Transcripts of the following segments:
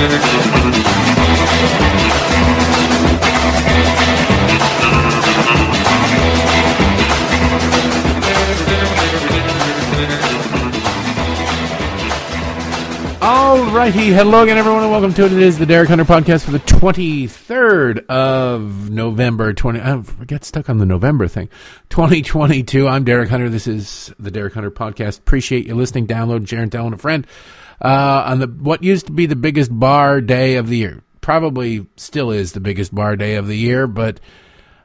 Alrighty, hello again, everyone, and welcome to it. It is the Derek Hunter podcast for the 23rd of November 20. I get stuck on the November thing. 2022. I'm Derek Hunter. This is the Derek Hunter podcast. Appreciate you listening. Download, share, and telling a friend. Uh, on the what used to be the biggest bar day of the year, probably still is the biggest bar day of the year, but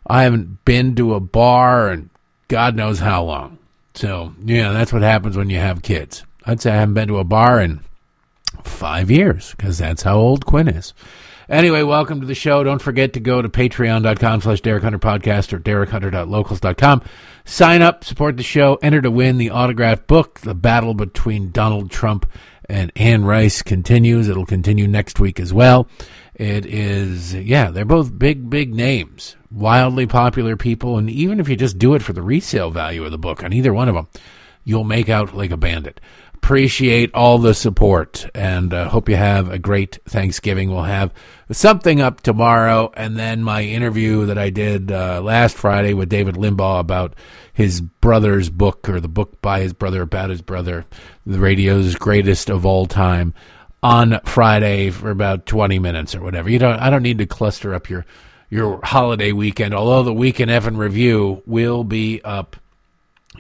I haven't been to a bar and God knows how long. So yeah, that's what happens when you have kids. I'd say I haven't been to a bar in five years because that's how old Quinn is. Anyway, welcome to the show. Don't forget to go to patreon.com slash Derek Hunter Podcast or derekhunter.locals.com. Sign up, support the show, enter to win the autographed book. The battle between Donald Trump and Anne Rice continues. It'll continue next week as well. It is, yeah, they're both big, big names, wildly popular people. And even if you just do it for the resale value of the book on either one of them, you'll make out like a bandit appreciate all the support and uh, hope you have a great Thanksgiving. We'll have something up tomorrow, and then my interview that I did uh, last Friday with David Limbaugh about his brother's book or the book by his brother about his brother, the radio's greatest of all time, on Friday for about twenty minutes or whatever. You don't. I don't need to cluster up your your holiday weekend. Although the weekend Evan review will be up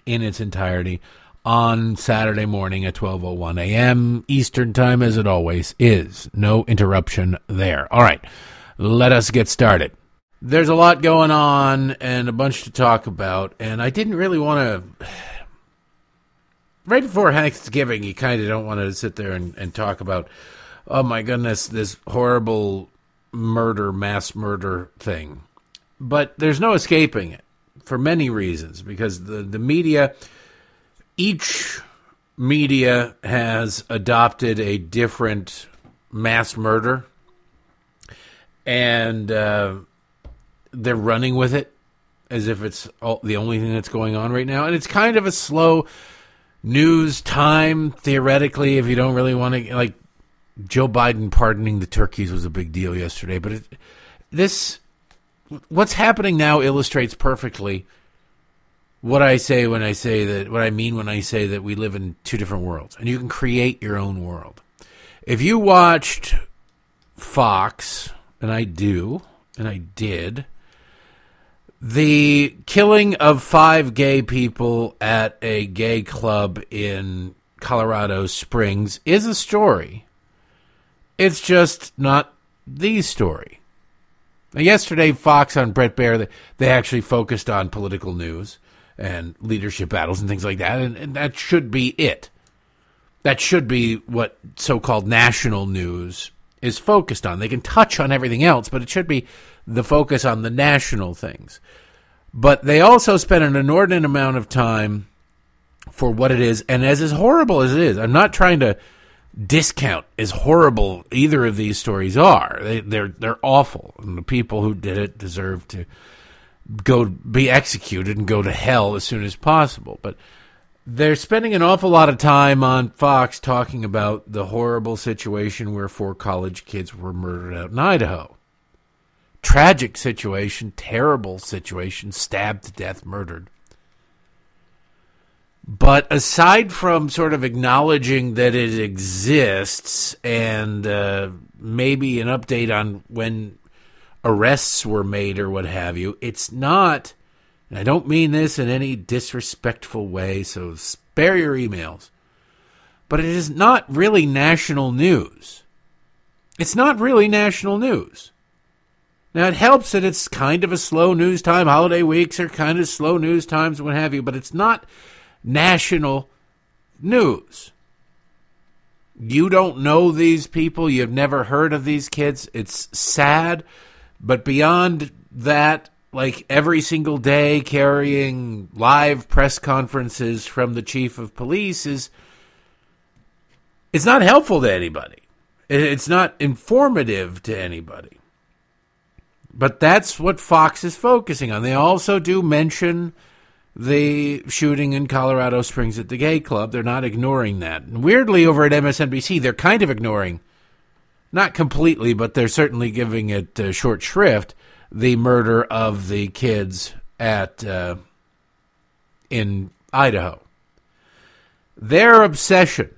in its entirety on Saturday morning at 12:01 a.m. Eastern Time as it always is. No interruption there. All right. Let us get started. There's a lot going on and a bunch to talk about and I didn't really want to right before Thanksgiving you kind of don't want to sit there and, and talk about oh my goodness this horrible murder mass murder thing. But there's no escaping it for many reasons because the the media each media has adopted a different mass murder and uh, they're running with it as if it's all, the only thing that's going on right now. And it's kind of a slow news time, theoretically, if you don't really want to. Like, Joe Biden pardoning the turkeys was a big deal yesterday. But it, this, what's happening now illustrates perfectly what I say when I say that, what I mean when I say that we live in two different worlds, and you can create your own world. If you watched Fox, and I do, and I did, the killing of five gay people at a gay club in Colorado Springs is a story. It's just not the story. Now, yesterday, Fox on Brett Baier, they actually focused on political news and leadership battles and things like that. And, and that should be it. That should be what so called national news is focused on. They can touch on everything else, but it should be the focus on the national things. But they also spend an inordinate amount of time for what it is. And as as horrible as it is, I'm not trying to discount as horrible either of these stories are. They, they're they're awful, and the people who did it deserve to go be executed and go to hell as soon as possible. But they're spending an awful lot of time on Fox talking about the horrible situation where four college kids were murdered out in Idaho. Tragic situation, terrible situation, stabbed to death, murdered. But aside from sort of acknowledging that it exists and uh, maybe an update on when arrests were made or what have you. It's not, and I don't mean this in any disrespectful way, so spare your emails, but it is not really national news. It's not really national news. Now, it helps that it's kind of a slow news time. Holiday weeks are kind of slow news times, what have you, but it's not national news. You don't know these people. You've never heard of these kids. It's sad but beyond that, like every single day carrying live press conferences from the chief of police is it's not helpful to anybody. It's not informative to anybody. But that's what Fox is focusing on. They also do mention the shooting in Colorado Springs at the gay club. They're not ignoring that. And weirdly, over at MSNBC, they're kind of ignoring not completely, but they're certainly giving it uh, short shrift. The murder of the kids at uh, in Idaho. Their obsession,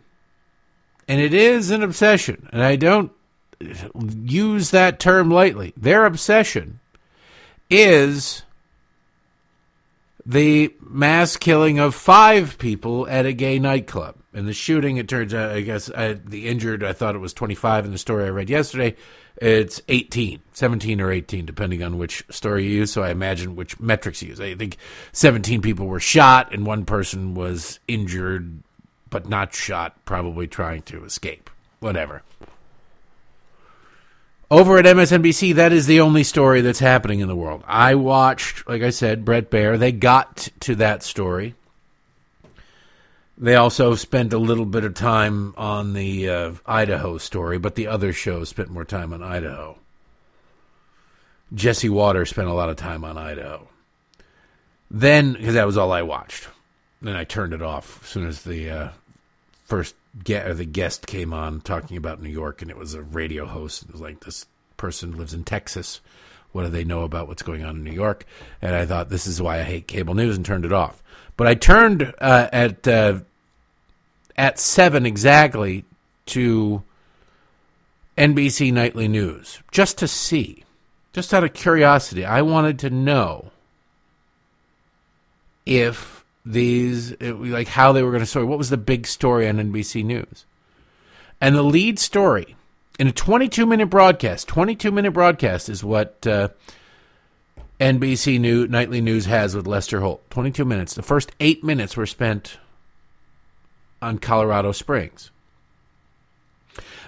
and it is an obsession, and I don't use that term lightly. Their obsession is the mass killing of five people at a gay nightclub. And the shooting, it turns out, I guess, the injured, I thought it was 25 in the story I read yesterday. It's 18, 17 or 18, depending on which story you use. So I imagine which metrics you use. I think 17 people were shot and one person was injured, but not shot, probably trying to escape. Whatever. Over at MSNBC, that is the only story that's happening in the world. I watched, like I said, Brett Baier. They got to that story. They also spent a little bit of time on the uh, Idaho story, but the other shows spent more time on Idaho. Jesse Watters spent a lot of time on Idaho. Then, because that was all I watched, then I turned it off as soon as the uh, first get, or the guest came on talking about New York, and it was a radio host. It was like this person lives in Texas. What do they know about what's going on in New York? And I thought this is why I hate cable news, and turned it off. But I turned uh, at uh, at seven exactly to NBC Nightly News just to see, just out of curiosity. I wanted to know if these, like how they were going to story. What was the big story on NBC News? And the lead story in a 22 minute broadcast, 22 minute broadcast is what uh, NBC New, Nightly News has with Lester Holt. 22 minutes. The first eight minutes were spent on Colorado Springs.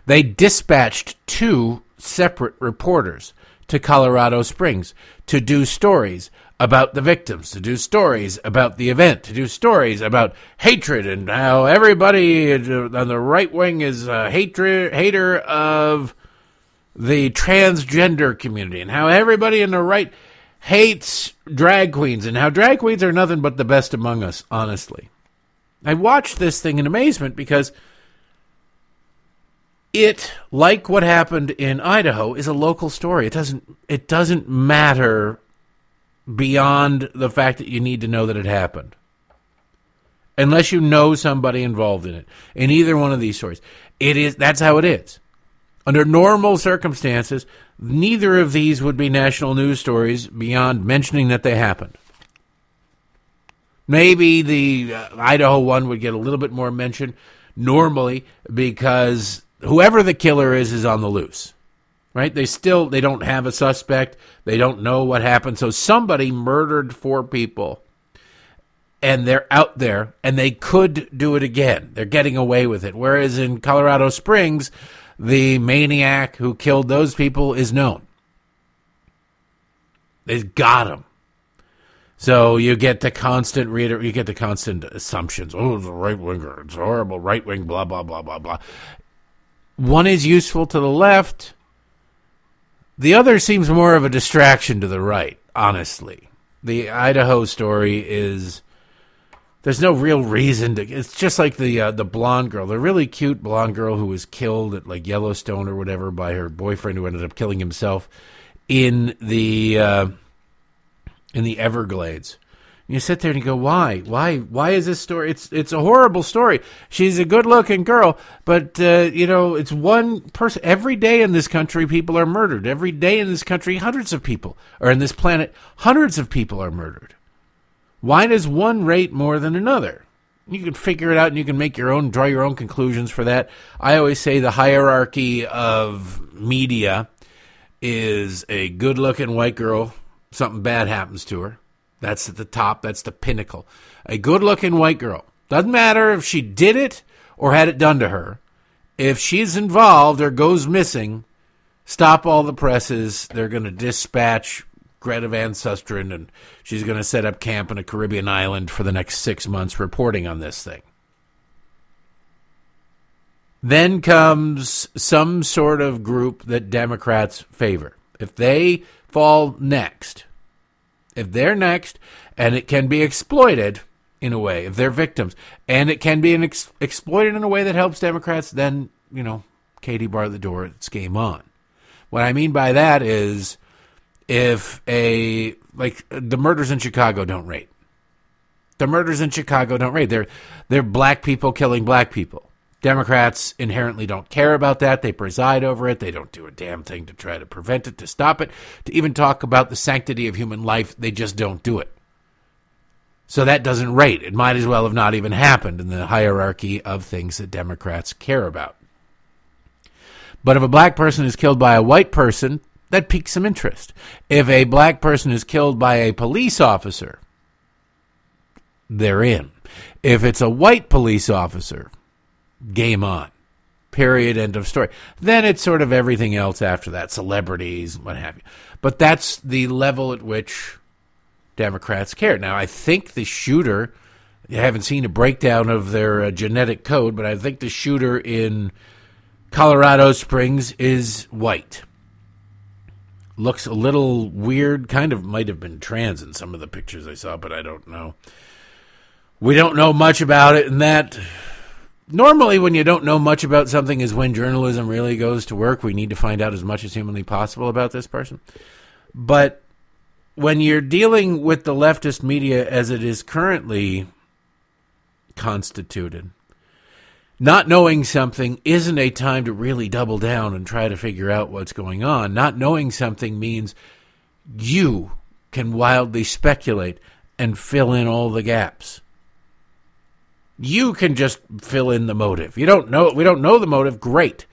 They dispatched two separate reporters to Colorado Springs to do stories about the victims, to do stories about the event, to do stories about hatred and how everybody on the right wing is a hatred hater of the transgender community and how everybody in the right hates drag queens and how drag queens are nothing but the best among us, honestly. I watched this thing in amazement because it, like what happened in Idaho, is a local story. It doesn't it doesn't matter beyond the fact that you need to know that it happened. Unless you know somebody involved in it. In either one of these stories. It is that's how it is. Under normal circumstances, neither of these would be national news stories beyond mentioning that they happened. Maybe the uh, Idaho one would get a little bit more mention normally because whoever the killer is is on the loose. Right? They still they don't have a suspect. They don't know what happened. So somebody murdered four people and they're out there and they could do it again. They're getting away with it. Whereas in Colorado Springs, the maniac who killed those people is known. They've got him. So you get the constant reader, you get the constant assumptions. Oh, it's a right winger. It's horrible. Right wing, blah, blah, blah, blah, blah. One is useful to the left. The other seems more of a distraction to the right, honestly. The Idaho story is there's no real reason to it's just like the uh, the blonde girl the really cute blonde girl who was killed at like yellowstone or whatever by her boyfriend who ended up killing himself in the uh, in the Everglades. You sit there and you go, why, why, why is this story? It's it's a horrible story. She's a good-looking girl, but uh, you know, it's one person. Every day in this country, people are murdered. Every day in this country, hundreds of people, or in this planet, hundreds of people are murdered. Why does one rate more than another? You can figure it out and you can make your own, draw your own conclusions for that. I always say the hierarchy of media is a good looking white girl something bad happens to her. That's at the top, that's the pinnacle. A good looking white girl. Doesn't matter if she did it or had it done to her. If she's involved or goes missing, stop all the presses. They're going to dispatch Greta Van Susteren and she's going to set up camp in a Caribbean island for the next six months reporting on this thing. Then comes some sort of group that Democrats favor. If they fall next, if they're next, and it can be exploited in a way, if they're victims, and it can be ex- exploited in a way that helps Democrats, then, you know, Katie bar the door, it's game on. What I mean by that is if a like the murders in Chicago don't rate. The murders in Chicago don't rate. They're they're black people killing black people. Democrats inherently don't care about that. They preside over it. They don't do a damn thing to try to prevent it, to stop it, to even talk about the sanctity of human life. They just don't do it. So that doesn't rate. It might as well have not even happened in the hierarchy of things that Democrats care about. But if a black person is killed by a white person, that piques some interest. If a black person is killed by a police officer, they're in. If it's a white police officer, game on. Period. End of story. Then it's sort of everything else after that, celebrities, what have you. But that's the level at which Democrats care. Now, I think the shooter, I haven't seen a breakdown of their uh, genetic code, but I think the shooter in Colorado Springs is white. Looks a little weird, kind of might have been trans in some of the pictures I saw, but I don't know. We don't know much about it, and that normally when you don't know much about something is when journalism really goes to work. We need to find out as much as humanly possible about this person. But when you're dealing with the leftist media as it is currently constituted, not knowing something isn't a time to really double down and try to figure out what's going on. Not knowing something means you can wildly speculate and fill in all the gaps you can just fill in the motive. You don't know we don't know the motive, great.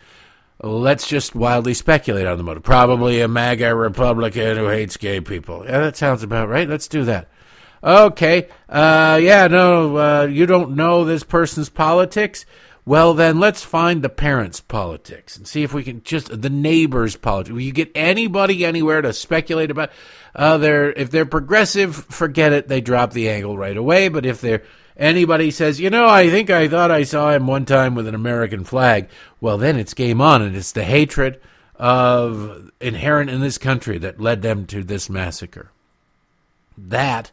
Let's just wildly speculate on the motive. Probably a MAGA Republican who hates gay people. Yeah, that sounds about right. Let's do that. Okay. Uh, yeah, no, uh, you don't know this person's politics. Well, then let's find the parents' politics and see if we can just the neighbors' politics. Will you get anybody anywhere to speculate about? Uh, they're if they're progressive, forget it. They drop the angle right away. But if they're anybody says, you know, I think I thought I saw him one time with an American flag, well, then it's game on, and it's the hatred of inherent in this country that led them to this massacre. That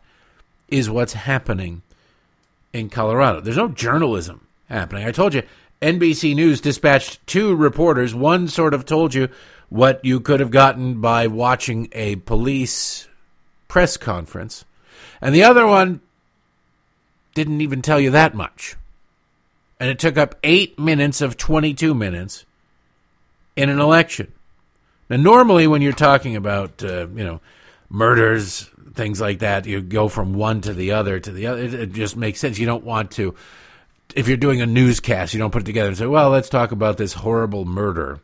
is what's happening in Colorado. There's no journalism happening. I told you, NBC News dispatched two reporters. One sort of told you what you could have gotten by watching a police press conference, and the other one didn't even tell you that much. And it took up eight minutes of 22 minutes in an election. Now, normally, when you're talking about, uh, you know, murders, things like that, you go from one to the other to the other. It, it, just makes sense. You don't want to, if you're doing a newscast, you don't put it together and say, well, let's talk about this horrible murder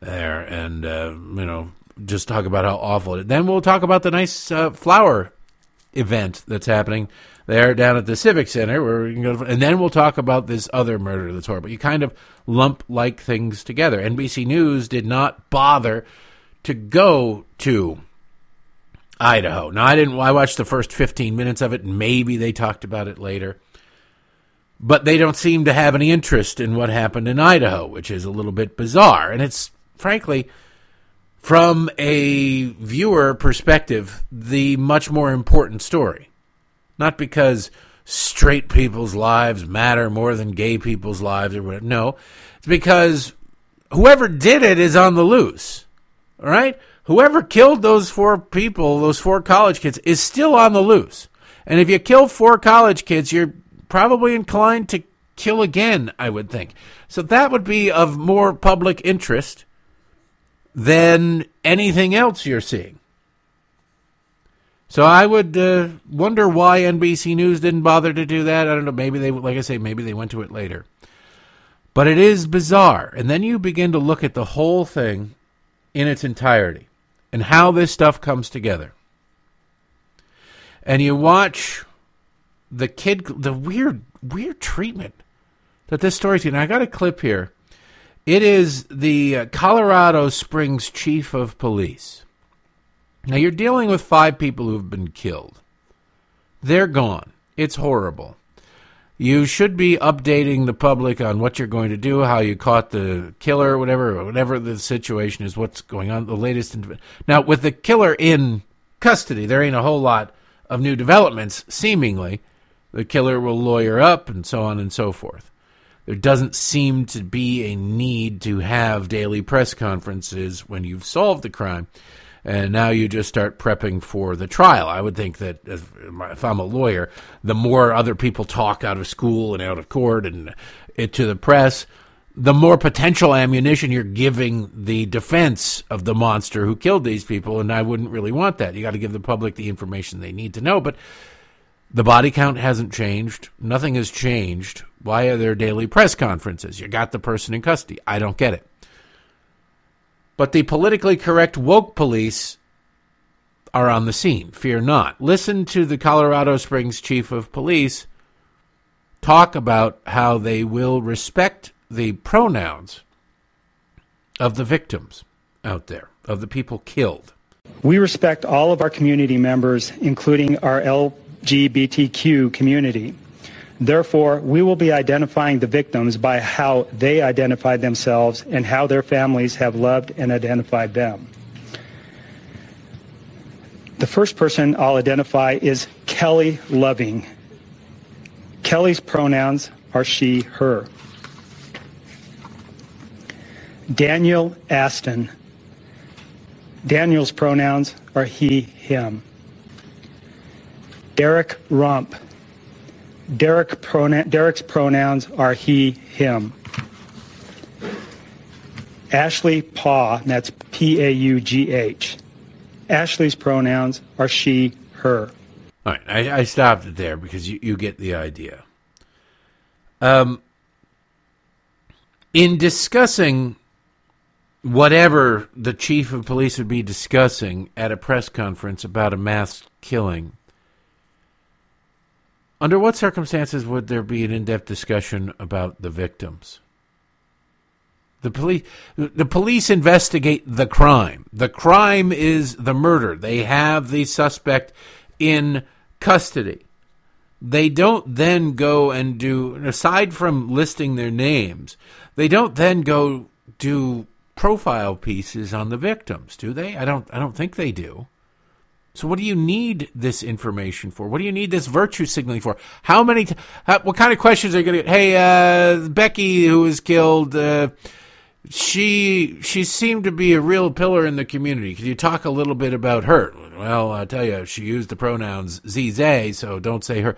there and, uh, you know, just talk about how awful it is. Then we'll talk about the nice uh, flower event that's happening there down at the Civic Center, where we can go, and then we'll talk about this other murder that's horrible. You kind of lump like things together. NBC News did not bother to go to Idaho. Now, I didn't. I watched the first 15 minutes of it. Maybe they talked about it later. But they don't seem to have any interest in what happened in Idaho, which is a little bit bizarre. And it's, frankly, from a viewer perspective, the much more important story. Not because straight people's lives matter more than gay people's lives or whatever. No, it's because whoever did it is on the loose. All right? Whoever killed those four people, those four college kids, is still on the loose. And if you kill four college kids, you're probably inclined to kill again, I would think. So that would be of more public interest than anything else you're seeing. So I would uh, wonder why NBC News didn't bother to do that. I don't know. Maybe they, like I say, maybe they went to it later. But it is bizarre. And then you begin to look at the whole thing in its entirety and how this stuff comes together. And you watch the kid, the weird, weird treatment that this story's getting. I got a clip here. It is the uh, Colorado Springs chief of police now you're dealing with five people who've been killed. They're gone. It's horrible. You should be updating the public on what you're going to do, how you caught the killer, whatever, whatever the situation is, what's going on, the latest. Now, with the killer in custody, there ain't a whole lot of new developments, seemingly. The killer will lawyer up and so on and so forth. there doesn't seem to be a need to have daily press conferences when you've solved the crime. And now you just start prepping for the trial. I would think that if, I'm a lawyer, the more other people talk out of school and out of court and it to the press, the more potential ammunition you're giving the defense of the monster who killed these people. And I wouldn't really want that. You got to give the public the information they need to know. But the body count hasn't changed. Nothing has changed. Why are there daily press conferences? You got the person in custody. I don't get it. But the politically correct woke police are on the scene. Fear not. Listen to the Colorado Springs chief of police talk about how they will respect the pronouns of the victims out there, of the people killed. We respect all of our community members, including our LGBTQ community. Therefore, we will be identifying the victims by how they identified themselves and how their families have loved and identified them. The first person I'll identify is Kelly Loving. Kelly's pronouns are she, her. Daniel Aston. Daniel's pronouns are he, him. Derrick Rump. Derrick pronoun, Derrick's pronouns are he, him. Ashley Paugh, that's P A U G H. Ashley's pronouns are she, her. All right, I, I stopped it there because you, you get the idea. Um, in discussing whatever the chief of police would be discussing at a press conference about a mass killing, under what circumstances would there be an in-depth discussion about the victims? The police, the police investigate the crime. The crime is the murder. They have the suspect in custody. They don't then go and do, aside from listing their names, they don't then go do profile pieces on the victims, do they? I don't. I don't think they do. So what do you need this information for? What do you need this virtue signaling for? How many? T- how, what kind of questions are you going to get? Hey, uh, Becky, who was killed, uh, she she seemed to be a real pillar in the community. Could you talk a little bit about her? Well, I tell you, she used the pronouns ze, so don't say her.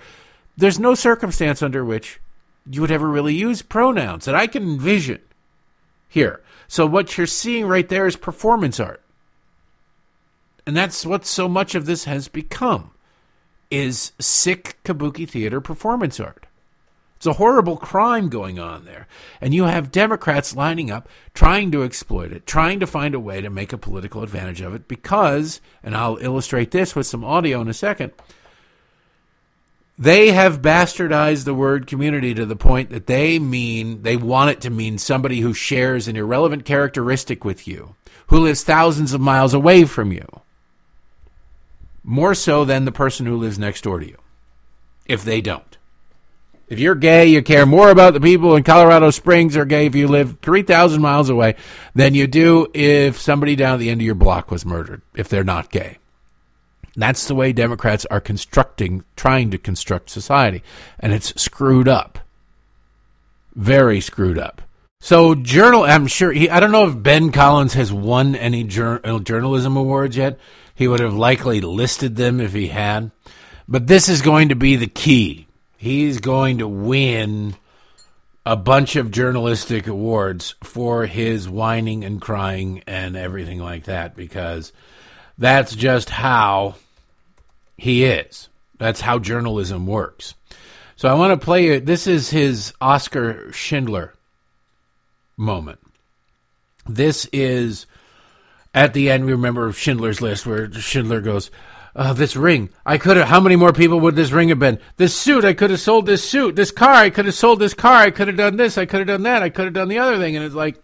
There's no circumstance under which you would ever really use pronouns that I can envision here. So what you're seeing right there is performance art. And that's what so much of this has become is sick kabuki theater performance art. It's a horrible crime going on there. And you have Democrats lining up, trying to exploit it, trying to find a way to make a political advantage of it because, and I'll illustrate this with some audio in a second, they have bastardized the word community to the point that they mean, they want it to mean somebody who shares an irrelevant characteristic with you, who lives thousands of miles away from you. More so than the person who lives next door to you, if they don't. If you're gay, you care more about the people in Colorado Springs are gay if you live 3,000 miles away than you do if somebody down at the end of your block was murdered, if they're not gay. That's the way Democrats are constructing, trying to construct society. And it's screwed up. Very screwed up. So, journal, I'm sure, he, I don't know if Ben Collins has won any jur- journalism awards yet. He would have likely listed them if he had. But this is going to be the key. He's going to win a bunch of journalistic awards for his whining and crying and everything like that because that's just how he is. That's how journalism works. So I want to play it. This is his Oskar Schindler moment. This is at the end. We remember Schindler's List, where Schindler goes, uh, "This ring, I could have. How many more people would this ring have been? This suit, I could have sold this suit. This car, I could have sold this car. I could have done this. I could have done that. I could have done the other thing." And it's like,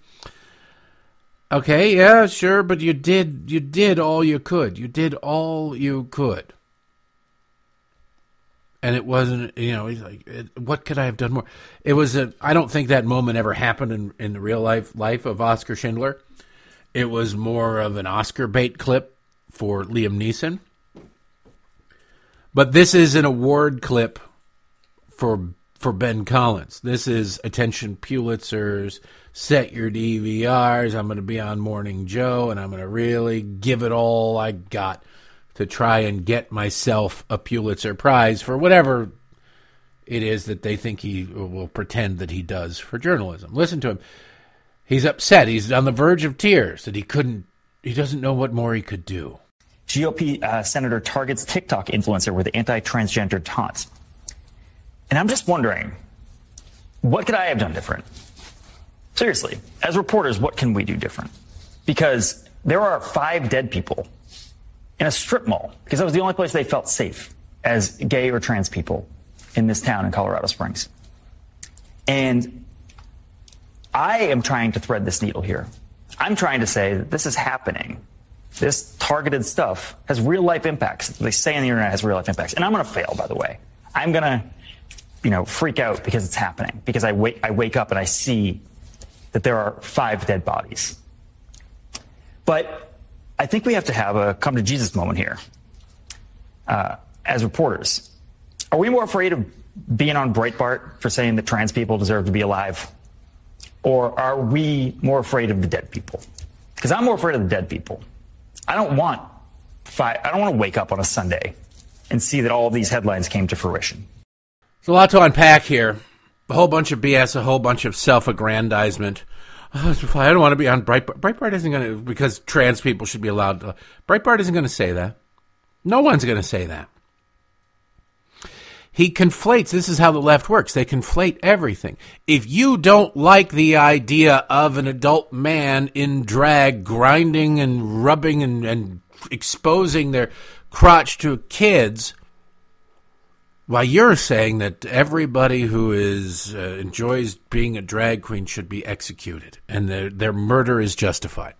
Okay, yeah, sure, but you did you did all you could. You did all you could. And it wasn't, you know, he's like, what could I have done more? It was a. I don't think that moment ever happened in in the real life life of Oskar Schindler. It was more of an Oscar bait clip for Liam Neeson. But this is an award clip for for Ben Collins. This is attention Pulitzers, set your DVRs. I'm going to be on Morning Joe and I'm going to really give it all I got to try and get myself a Pulitzer Prize for whatever it is that they think he will pretend that he does for journalism. Listen to him. He's upset. He's on the verge of tears that he couldn't, he doesn't know what more he could do. GOP uh, senator targets TikTok influencer with anti transgender taunts. And I'm just wondering, what could I have done different? Seriously, as reporters, what can we do different? Because there are five dead people in a strip mall, because that was the only place they felt safe as gay or trans people in this town in Colorado Springs. And I am trying to thread this needle here. I'm trying to say that this is happening. This targeted stuff has real life impacts. They say on the internet has real life impacts. And I'm going to fail, by the way. I'm going to you know, freak out because it's happening. Because I wake, I wake up and I see that there are five dead bodies. But I think we have to have a come to Jesus moment here. Uh, as reporters, are we more afraid of being on Breitbart for saying that trans people deserve to be alive? Or are we more afraid of the dead people? Because I'm more afraid of the dead people. I don't want I don't want to wake up on a Sunday and see that all of these headlines came to fruition. There's a lot to unpack here. A whole bunch of BS, a whole bunch of self-aggrandizement. I don't want to be on Breitbart. Breitbart isn't going to because trans people should be allowed to. Breitbart isn't going to say that. No one's going to say that. He conflates. This is how the left works. They conflate everything. If you don't like the idea of an adult man in drag grinding and rubbing and, and exposing their crotch to kids, why you're saying that everybody who is uh, enjoys being a drag queen should be executed and their their murder is justified.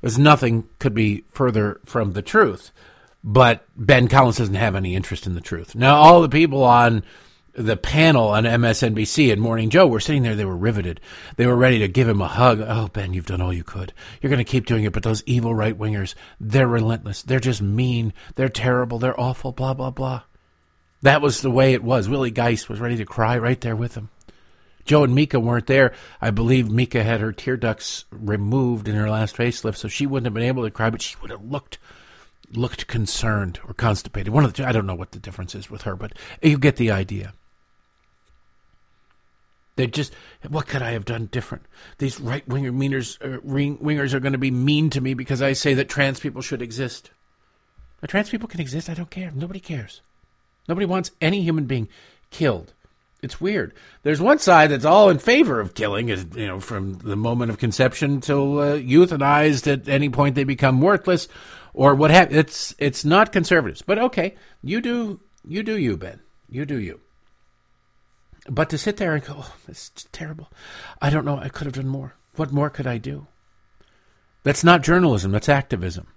There's nothing could be further from the truth. But Ben Collins doesn't have any interest in the truth. Now all the people on the panel on MSNBC and Morning Joe were sitting there. They were riveted. They were ready to give him a hug. Oh, Ben, you've done all you could. You're going to keep doing it. But those evil right wingers, they're relentless. They're just mean. They're terrible. They're awful. Blah, blah, blah. That was the way it was. Willie Geist was ready to cry right there with him. Joe and Mika weren't there. I believe Mika had her tear ducts removed in her last facelift, so she wouldn't have been able to cry, but she would have looked looked concerned or constipated. One of the I don't know what the difference is with her, but you get the idea. They just what could I have done different? These right winger meaners, uh, wingers are going to be mean to me because I say that trans people should exist. Now, trans people can exist. I don't care. Nobody cares. Nobody wants any human being killed. It's weird. There's one side that's all in favor of killing, is you know, from the moment of conception till uh, euthanized at any point they become worthless, or what have. It's it's not conservatives, but okay, you do you do you, Ben. You do you. But to sit there and go, oh, it's terrible. I don't know. I could have done more. What more could I do? That's not journalism. That's activism.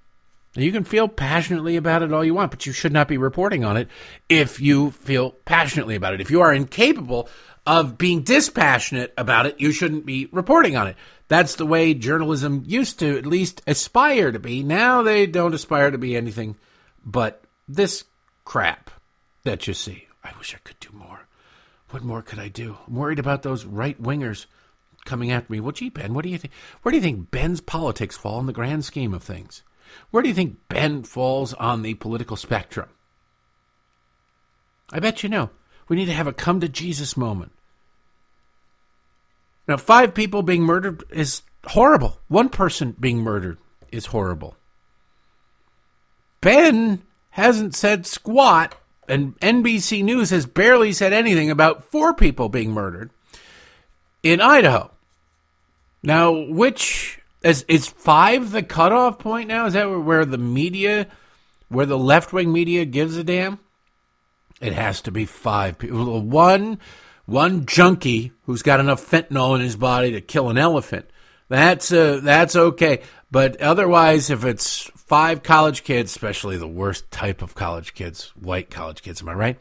You can feel passionately about it all you want, but you should not be reporting on it if you feel passionately about it. If you are incapable of being dispassionate about it, you shouldn't be reporting on it. That's the way journalism used to at least aspire to be. Now they don't aspire to be anything but this crap that you see. I wish I could do more. What more could I do? I'm worried about those right wingers coming after me. Well, gee, Ben, what do you think? Where do you think Ben's politics fall in the grand scheme of things? Where do you think Ben falls on the political spectrum? I bet you know. We need to have a come to Jesus moment. Now, five people being murdered is horrible. One person being murdered is horrible. Ben hasn't said squat, and NBC News has barely said anything about four people being murdered in Idaho. Now, which is is five the cutoff point now? Is that where the media, where the left wing media gives a damn? It has to be five people. One, one junkie who's got enough fentanyl in his body to kill an elephant. That's uh, that's okay. But otherwise, if it's five college kids, especially the worst type of college kids, white college kids, am I right?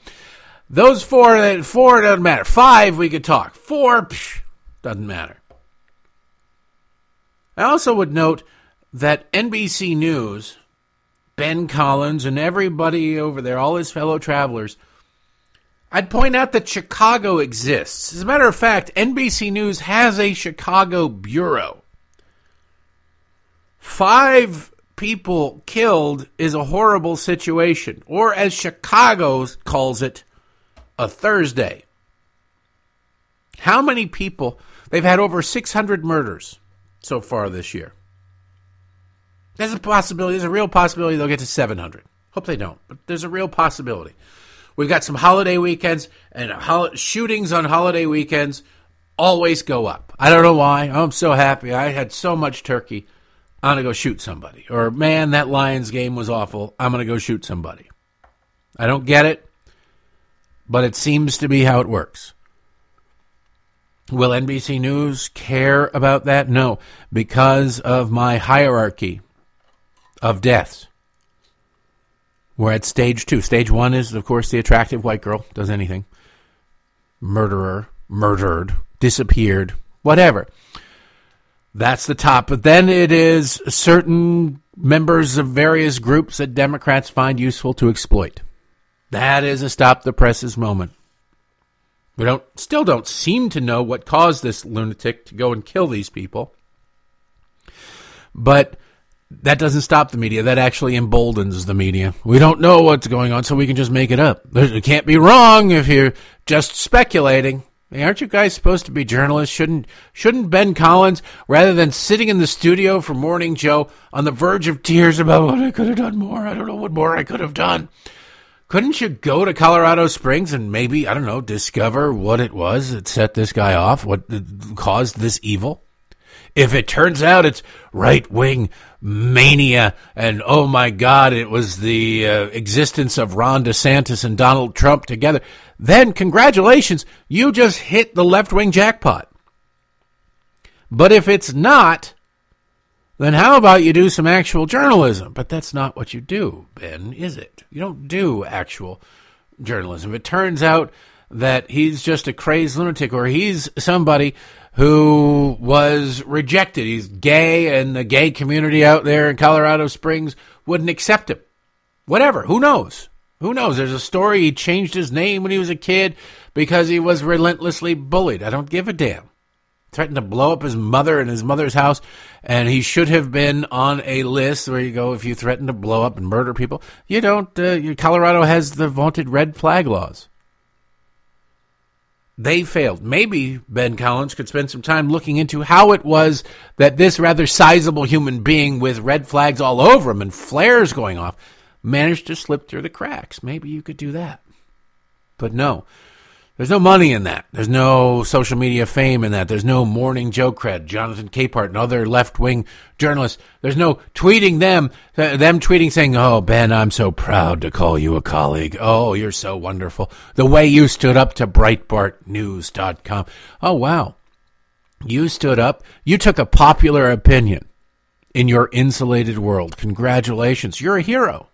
Those four, four doesn't matter. Five, we could talk. Four, psh, doesn't matter. I also would note that NBC News, Ben Collins, and everybody over there, all his fellow travelers, I'd point out that Chicago exists. As a matter of fact, NBC News has a Chicago bureau. Five people killed is a horrible situation, or as Chicago calls it, a Thursday. How many people? They've had over 600 murders so far this year. There's a possibility, there's a real possibility they'll get to 700. Hope they don't, but there's a real possibility. We've got some holiday weekends, and hol- shootings on holiday weekends always go up. I don't know why. I'm so happy. I had so much turkey. I'm going to go shoot somebody. Or, man, that Lions game was awful. I'm going to go shoot somebody. I don't get it, but it seems to be how it works. Will NBC News care about that? No, because of my hierarchy of deaths. We're at stage two. Stage one is, of course, the attractive white girl does anything. Murderer, murdered, disappeared, whatever. That's the top. But then it is certain members of various groups that Democrats find useful to exploit. That is a stop the presses moment. We don't still don't seem to know what caused this lunatic to go and kill these people. But that doesn't stop the media. That actually emboldens the media. We don't know what's going on, so we can just make it up. It can't be wrong if you're just speculating. aren't you guys supposed to be journalists? Shouldn't shouldn't Ben Collins, rather than sitting in the studio for Morning Joe on the verge of tears about what I could have done more, I don't know what more I could have done. Couldn't you go to Colorado Springs and maybe, I don't know, discover what it was that set this guy off, what caused this evil? If it turns out it's right wing mania and oh my God, it was the uh, existence of Ron DeSantis and Donald Trump together, then congratulations, you just hit the left wing jackpot. But if it's not, then how about you do some actual journalism? But that's not what you do, Ben, is it? You don't do actual journalism. It turns out that he's just a crazed lunatic or he's somebody who was rejected. He's gay, and the gay community out there in Colorado Springs wouldn't accept him. Whatever. Who knows? Who knows? There's a story he changed his name when he was a kid because he was relentlessly bullied. I don't give a damn. Threatened to blow up his mother and his mother's house, and he should have been on a list where you go if you threaten to blow up and murder people. You don't. Uh, Colorado has the vaunted red flag laws. They failed. Maybe Ben Collins could spend some time looking into how it was that this rather sizable human being with red flags all over him and flares going off managed to slip through the cracks. Maybe you could do that. But no, there's no money in that. There's no social media fame in that. There's no morning Joe cred, Jonathan Capehart and other left wing journalists. There's no tweeting them, them tweeting saying, Oh, Ben, I'm so proud to call you a colleague. Oh, you're so wonderful. The way you stood up to BreitbartNews.com. Oh, wow. You stood up. You took a popular opinion in your insulated world. Congratulations. You're a hero.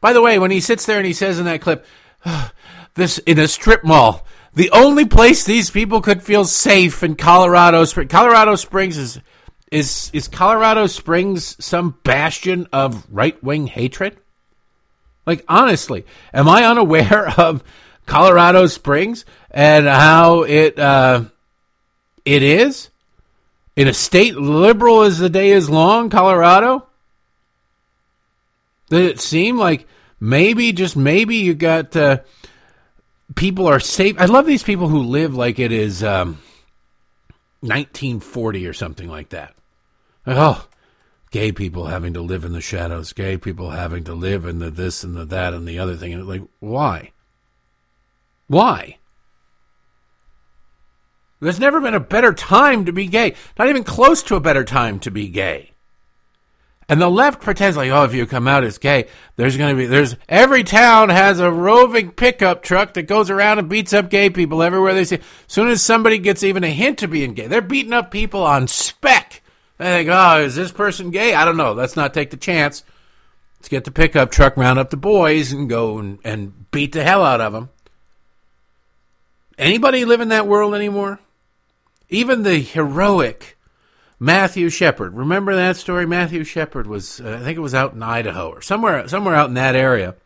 By the way, when he sits there and he says in that clip, ah, this in a strip mall. The only place these people could feel safe in Colorado Springs. Colorado Springs is is is Colorado Springs some bastion of right wing hatred? Like honestly, am I unaware of Colorado Springs and how it uh, it is in a state liberal as the day is long, Colorado? Did it seem like maybe just maybe you got uh, people are safe. I love these people who live like it is um, 1940 or something like that. Like, oh, gay people having to live in the shadows, gay people having to live in the this and the that and the other thing. And like, why? Why? There's never been a better time to be gay. Not even close to a better time to be gay. And the left pretends like, oh, if you come out as gay, there's going to be, there's, every town has a roving pickup truck that goes around and beats up gay people everywhere they see. As soon as somebody gets even a hint of being gay, they're beating up people on spec. They think, oh, is this person gay? I don't know. Let's not take the chance. Let's get the pickup truck, round up the boys, and go and, and beat the hell out of them. Anybody live in that world anymore? Even the heroic, Matthew Shepard. Remember that story? Matthew Shepard was, uh, I think it was out in Idaho or somewhere, somewhere out in that area.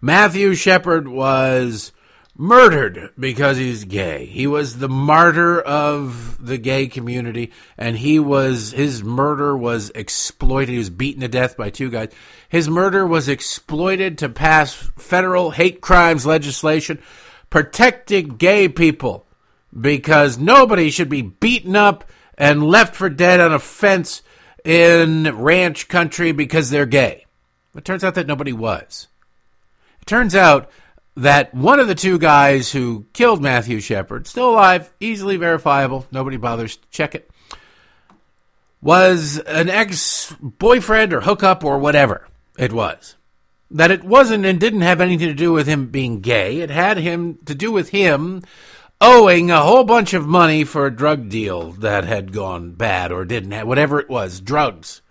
Matthew Shepard was murdered because he's gay. He was the martyr of the gay community, and he was his murder was exploited. He was beaten to death by two guys. His murder was exploited to pass federal hate crimes legislation protecting gay people because nobody should be beaten up and left for dead on a fence in ranch country because they're gay. It turns out that nobody was. It turns out that one of the two guys who killed Matthew Shepard, still alive, easily verifiable, nobody bothers to check it, was an ex boyfriend or hookup or whatever it was. That it wasn't and didn't have anything to do with him being gay. It had him to do with him owing a whole bunch of money for a drug deal that had gone bad or didn't have whatever it was. Drugs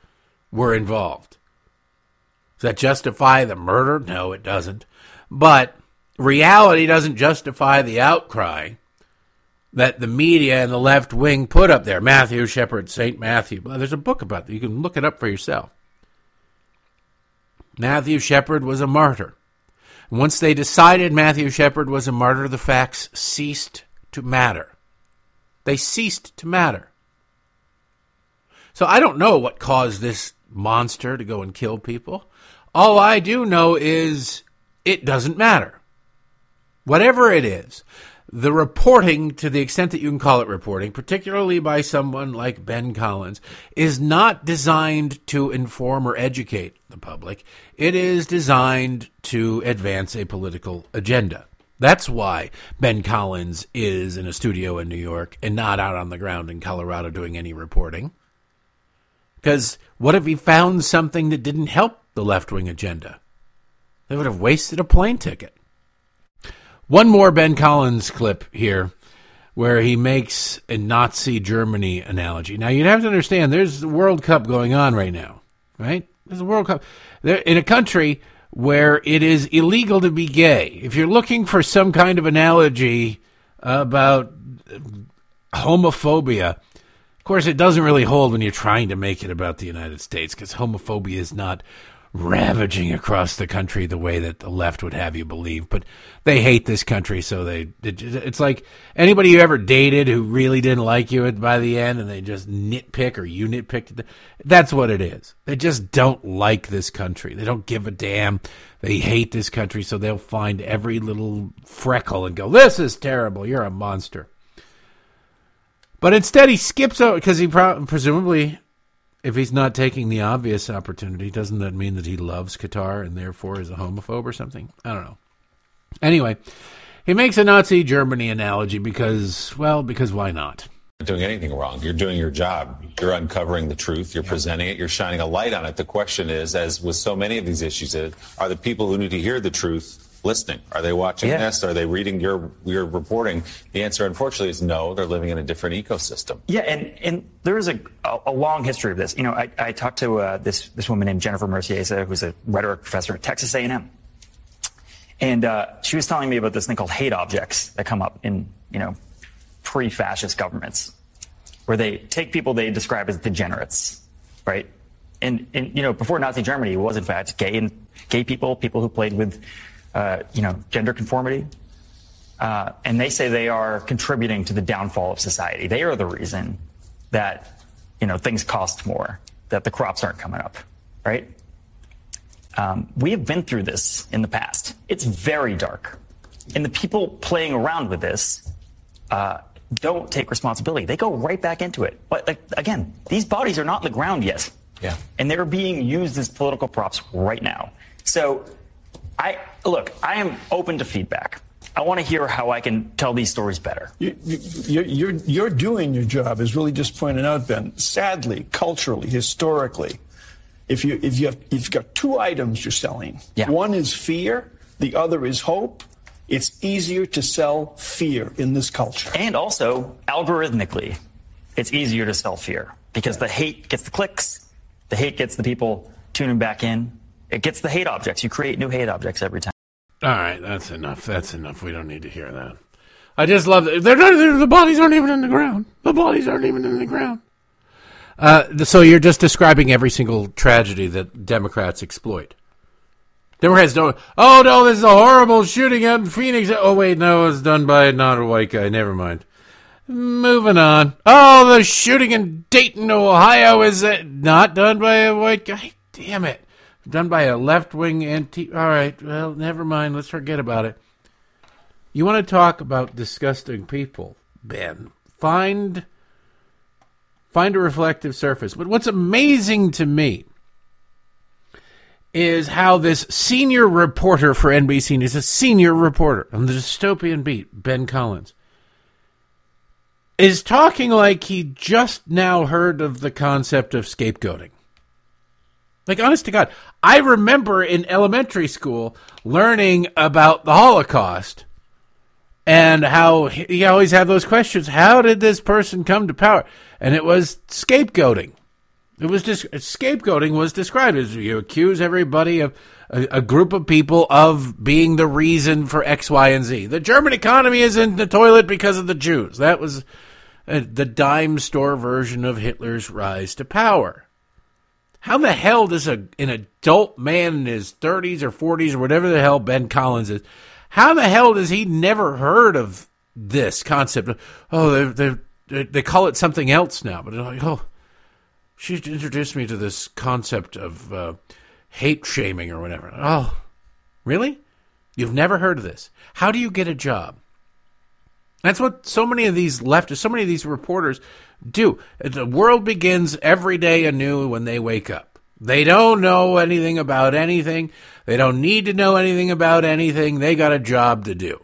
were involved. Does that justify the murder? No, it doesn't. But reality doesn't justify the outcry that the media and the left wing put up there. Matthew Shepard, St. Matthew. There's a book about that. You can look it up for yourself. Matthew Shepard was a martyr. Once they decided Matthew Shepard was a martyr, the facts ceased to matter. They ceased to matter. So I don't know what caused this monster to go and kill people. All I do know is it doesn't matter. Whatever it is, the reporting, to the extent that you can call it reporting, particularly by someone like Ben Collins, is not designed to inform or educate the public. It is designed to advance a political agenda. That's why Ben Collins is in a studio in New York and not out on the ground in Colorado doing any reporting. Because what if he found something that didn't help the left wing agenda? They would have wasted a plane ticket. One more Ben Collins clip here where he makes a Nazi Germany analogy. Now, you'd have to understand there's the World Cup going on right now, right? There's a World Cup. They're in a country where it is illegal to be gay. If you're looking for some kind of analogy about homophobia, of course, it doesn't really hold when you're trying to make it about the United States because homophobia is not ravaging across the country the way that the left would have you believe. But they hate this country, so they it's like anybody you ever dated who really didn't like you by the end, and they just nitpick or you nitpick. That's what it is. They just don't like this country. They don't give a damn. They hate this country, so they'll find every little freckle and go, "This is terrible. You're a monster." But instead, he skips out because he pro- presumably if he's not taking the obvious opportunity, doesn't that mean that he loves Qatar and therefore is a homophobe or something? I don't know. Anyway, he makes a Nazi Germany analogy because, well, because why not? doing anything wrong. You're doing your job. You're uncovering the truth. You're yeah. presenting it. You're shining a light on it. The question is, as with so many of these issues, are the people who need to hear the truth listening? Are they watching yeah. this? Are they reading your your reporting? The answer, unfortunately, is no. They're living in a different ecosystem. Yeah, and and there is a a long history of this. You know, I, I talked to uh, this this woman named Jennifer Mercieca, who's a rhetoric professor at Texas A&M, and uh, she was telling me about this thing called hate objects that come up in you know pre-fascist governments, where they take people they describe as degenerates, right? And, and you know, before Nazi Germany, it was in fact gay and gay people, people who played with uh, you know, gender conformity. Uh, and they say they are contributing to the downfall of society. They are the reason that, you know, things cost more, that the crops aren't coming up, right? Um, we have been through this in the past. It's very dark. And the people playing around with this uh, don't take responsibility. They go right back into it. But like, again, these bodies are not in the ground yet. Yeah. And they're being used as political props right now. So I look, I am open to feedback. I want to hear how I can tell these stories better. You, you're, you're, you're doing your job, is really just pointed out, Ben. Sadly, culturally, historically, if you if you have if you've got two items you're selling, yeah. one is fear, the other is hope. It's easier to sell fear in this culture, and also algorithmically, it's easier to sell fear because the hate gets the clicks, the hate gets the people tuning back in, it gets the hate objects. You create new hate objects every time. All right, that's enough. That's enough. We don't need to hear that. I just love that. They're not, they're, the bodies aren't even in the ground. The bodies aren't even in the ground. Uh, so you're just describing every single tragedy that Democrats exploit. Democrats no. Oh no, this is a horrible shooting in Phoenix. Oh wait, no, it was done by not a non-white guy. Never mind. Moving on. Oh, the shooting in Dayton, Ohio is not done by a white guy. Damn it. Done by a left-wing anti. All right. Well, never mind. Let's forget about it. You want to talk about disgusting people, Ben? Find find a reflective surface. But what's amazing to me is how this senior reporter for NBC News, a senior reporter on the dystopian beat, Ben Collins, is talking like he just now heard of the concept of scapegoating. Like, honest to God, I remember in elementary school learning about the Holocaust and how he always had those questions. How did this person come to power? And it was scapegoating. It was just scapegoating was described as you accuse everybody of a, a, group of people of being the reason for X, Y, and Z. The German economy is in the toilet because of the Jews. That was uh, the dime store version of Hitler's rise to power. How the hell does a an adult man in his 30s or 40s or whatever the hell Ben Collins is, how the hell does he never heard of this concept? Oh, they they they call it something else now, but like, oh she introduced me to this concept of uh, hate shaming or whatever. Oh, really? You've never heard of this? How do you get a job? That's what so many of these leftists, so many of these reporters do. The world begins every day anew when they wake up. They don't know anything about anything. They don't need to know anything about anything. They got a job to do.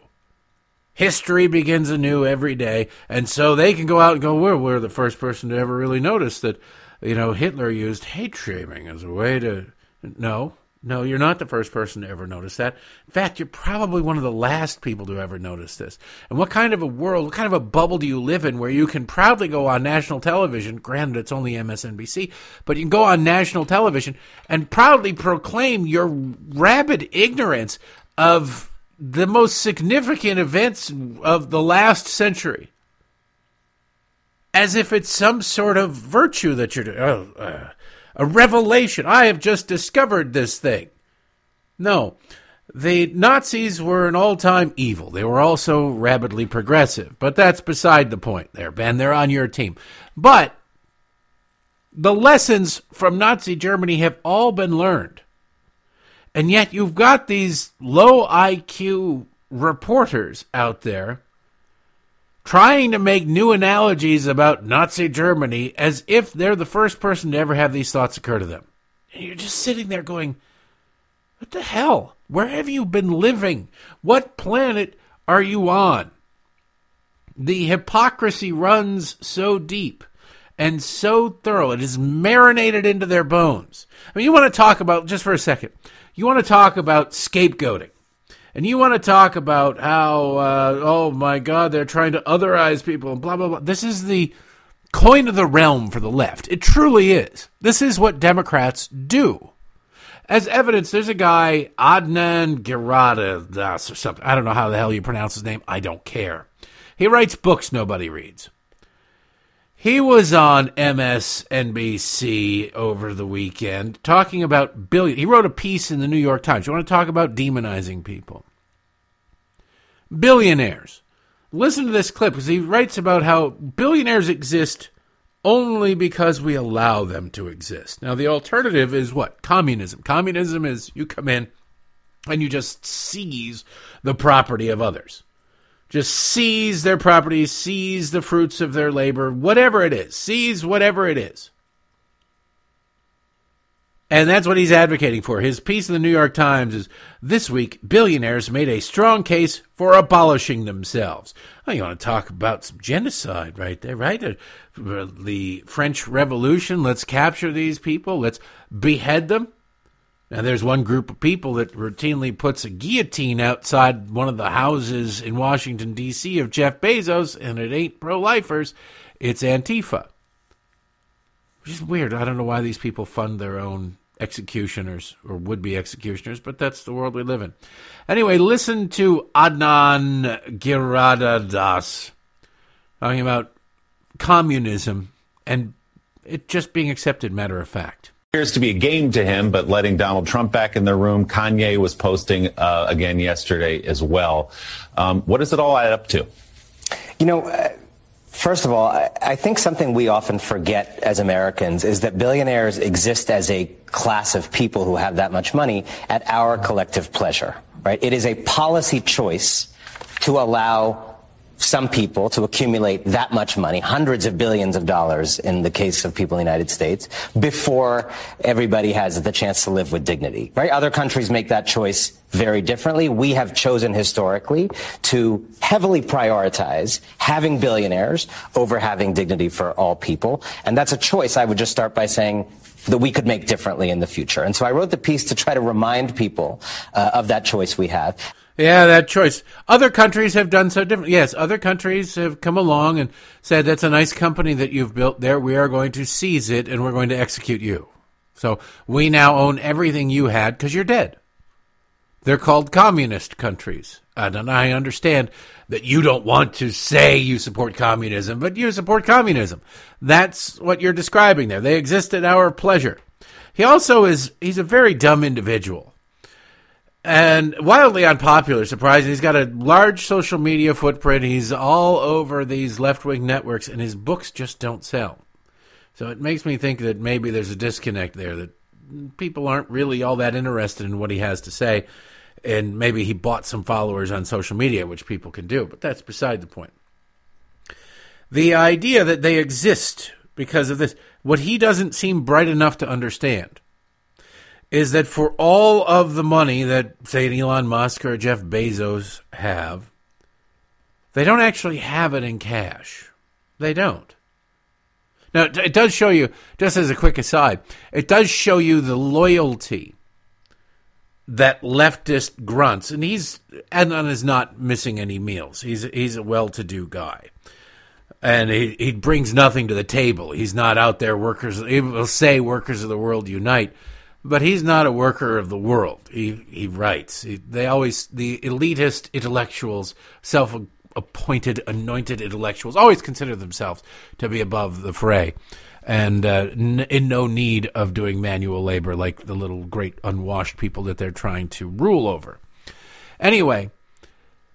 History begins anew every day, and so they can go out and go, "We're we're the first person to ever really notice that you know, Hitler used hate shaming as a way to. No, no, you're not the first person to ever notice that. In fact, you're probably one of the last people to ever notice this. And what kind of a world, what kind of a bubble do you live in where you can proudly go on national television? Granted, it's only MSNBC, but you can go on national television and proudly proclaim your rabid ignorance of the most significant events of the last century as if it's some sort of virtue that you're doing. Oh, uh, a revelation. I have just discovered this thing. No, the Nazis were an all time evil. They were also rabidly progressive, but that's beside the point there, Ben. They're on your team. But the lessons from Nazi Germany have all been learned. And yet you've got these low IQ reporters out there trying to make new analogies about Nazi Germany as if they're the first person to ever have these thoughts occur to them. And you're just sitting there going, What the hell? Where have you been living? What planet are you on? The hypocrisy runs so deep and so thorough. It is marinated into their bones. I mean, you want to talk about, just for a second, you want to talk about scapegoating and you want to talk about how, uh, oh my God, they're trying to otherize people and blah, blah, blah. This is the coin of the realm for the left. It truly is. This is what Democrats do. As evidence, there's a guy, Adnan Giradadas or something. I don't know how the hell you pronounce his name. I don't care. He writes books nobody reads. He was on MSNBC over the weekend talking about billion. He wrote a piece in the New York Times. You want to talk about demonizing people? Billionaires. Listen to this clip because he writes about how billionaires exist only because we allow them to exist. Now, the alternative is what? Communism. Communism is you come in and you just seize the property of others just seize their property, seize the fruits of their labor, whatever it is, seize whatever it is. And that's what he's advocating for. His piece in the New York Times is this week, billionaires made a strong case for abolishing themselves. Oh, you want to talk about some genocide right there, right? Uh, the French Revolution, let's capture these people, let's behead them. Now, there's one group of people that routinely puts a guillotine outside one of the houses in Washington, D.C. of Jeff Bezos, and it ain't pro lifers, it's Antifa. Which is weird. I don't know why these people fund their own executioners or would be executioners, but that's the world we live in. Anyway, listen to Adnan Giradadas talking about communism and it just being accepted matter of fact. Appears to be a game to him, but letting Donald Trump back in the room. Kanye was posting uh, again yesterday as well. Um, what does it all add up to? You know, uh, first of all, I, I think something we often forget as Americans is that billionaires exist as a class of people who have that much money at our collective pleasure, right? It is a policy choice to allow some people to accumulate that much money, hundreds of billions of dollars in the case of people in the United States, before everybody has the chance to live with dignity, right? Other countries make that choice very differently. We have chosen historically to heavily prioritize having billionaires over having dignity for all people. And that's a choice I would just start by saying that we could make differently in the future. And so I wrote the piece to try to remind people uh, of that choice we have. Yeah, that choice. Other countries have done so different. Yes, other countries have come along and said that's a nice company that you've built there. We are going to seize it and we're going to execute you. So we now own everything you had because you're dead. They're called communist countries. And I understand that you don't want to say you support communism, but you support communism. That's what you're describing there. They exist at our pleasure. He also is, he's a very dumb individual and wildly unpopular, surprising. He's got a large social media footprint. He's all over these left wing networks, and his books just don't sell. So it makes me think that maybe there's a disconnect there, that people aren't really all that interested in what he has to say. And maybe he bought some followers on social media, which people can do, but that's beside the point. The idea that they exist because of this, what he doesn't seem bright enough to understand is that for all of the money that, say, Elon Musk or Jeff Bezos have, they don't actually have it in cash. They don't. Now, it does show you, just as a quick aside, it does show you the loyalty that leftist grunts, and he's Adnan is not missing any meals. He's he's a well-to-do guy, and he he brings nothing to the table. He's not out there workers. He will say workers of the world unite, but he's not a worker of the world. He he writes. He, they always the elitist intellectuals, self-appointed, anointed intellectuals, always consider themselves to be above the fray, and uh, n- in no need of doing manual labor like the little great unwashed people that they're trying to rule over. Anyway.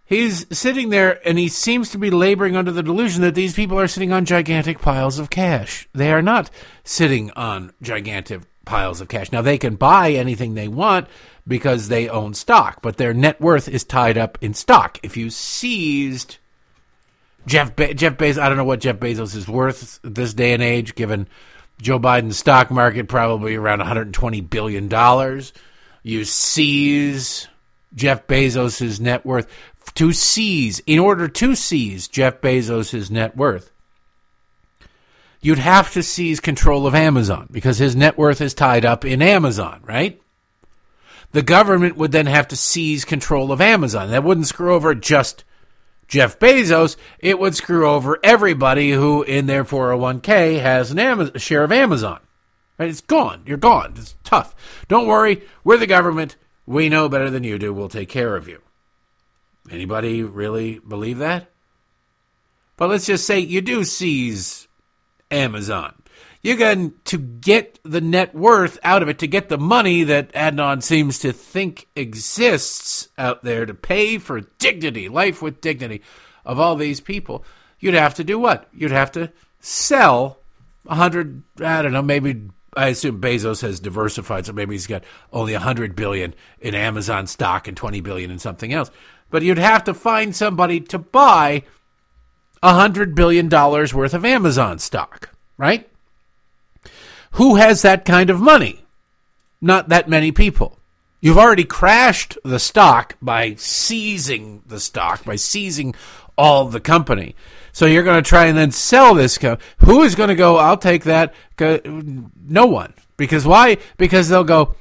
He's sitting there and he seems to be laboring under the delusion that these people are sitting on gigantic piles of cash. They are not sitting on gigantic piles of cash. Now, they can buy anything they want because they own stock, but their net worth is tied up in stock. If you seized Jeff, Be- Jeff Bezos, I don't know what Jeff Bezos is worth this day and age, given Joe Biden's stock market probably around 120 billion dollars. You seize Jeff Bezos' net worth to seize in order to seize Jeff Bezos' net worth you'd have to seize control of Amazon because his net worth is tied up in Amazon, right? The government would then have to seize control of Amazon. That wouldn't screw over just Jeff Bezos. It would screw over everybody who, in their 401k, has an Amazon, a share of Amazon. Right? It's gone. You're gone. It's tough. Don't worry. We're the government. We know better than you do. We'll take care of you. Anybody really believe that? But let's just say you do seize Amazon. You're going to get the net worth out of it, to get the money that Adnan seems to think exists out there to pay for dignity, life with dignity of all these people. You'd have to do what? You'd have to sell a hundred, I don't know, maybe I assume Bezos has diversified, so maybe he's got only a hundred billion in Amazon stock and twenty billion in something else. But you'd have to find somebody to buy $100 billion worth of Amazon stock, right? Who has that kind of money? Not that many people. You've already crashed the stock by seizing the stock, by seizing all the company. So you're going to try and then sell this. Co- Who is going to go, I'll take that? No one. Because why? Because they'll go,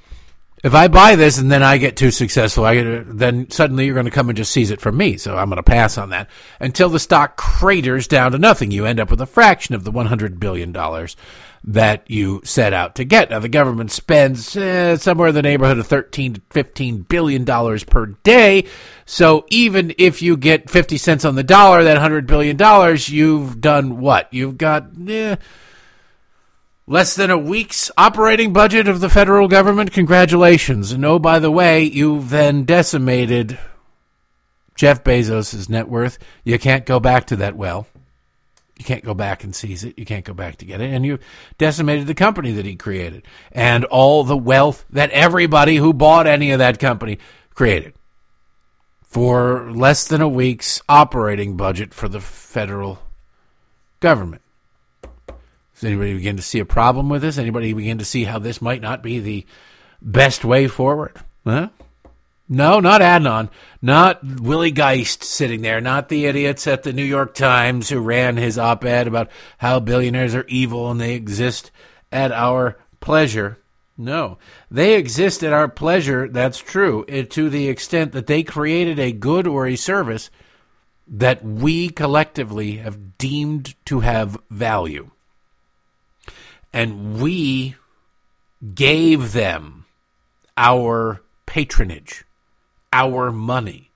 if I buy this and then I get too successful, I get, then suddenly you're going to come and just seize it from me. So I'm going to pass on that until the stock craters down to nothing. You end up with a fraction of the 100 billion dollars that you set out to get. Now the government spends eh, somewhere in the neighborhood of 13 to 15 billion dollars per day. So even if you get 50 cents on the dollar, that 100 billion dollars, you've done what? You've got eh, Less than a week's operating budget of the federal government. Congratulations. And oh, by the way, you've then decimated Jeff Bezos' net worth. You can't go back to that well. You can't go back and seize it. You can't go back to get it. And you decimated the company that he created and all the wealth that everybody who bought any of that company created for less than a week's operating budget for the federal government. Does anybody begin to see a problem with this? Anybody begin to see how this might not be the best way forward? Huh? No, not Adnan. Not Willie Geist sitting there. Not the idiots at the New York Times who ran his op ed about how billionaires are evil and they exist at our pleasure. No, they exist at our pleasure. That's true. Eh, to the extent that they created a good or a service that we collectively have deemed to have value and we gave them our patronage, our money,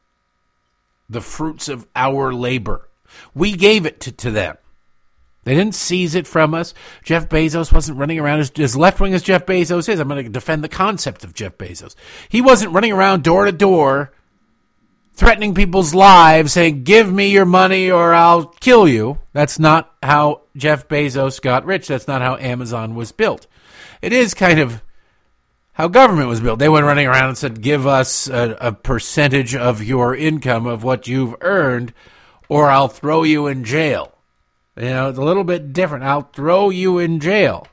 the fruits of our labor. We gave it to, to them. They didn't seize it from us. Jeff Bezos wasn't running around as, as left wing as Jeff Bezos is. I'm going to defend the concept of Jeff Bezos. He wasn't running around door to door threatening people's lives, saying, Give me your money or I'll kill you. That's not how Jeff Bezos got rich. That's not how Amazon was built. It is kind of how government was built. They went running around and said, Give us a, a percentage of your income of what you've earned, or I'll throw you in jail. You know, it's a little bit different. I'll throw you in jail.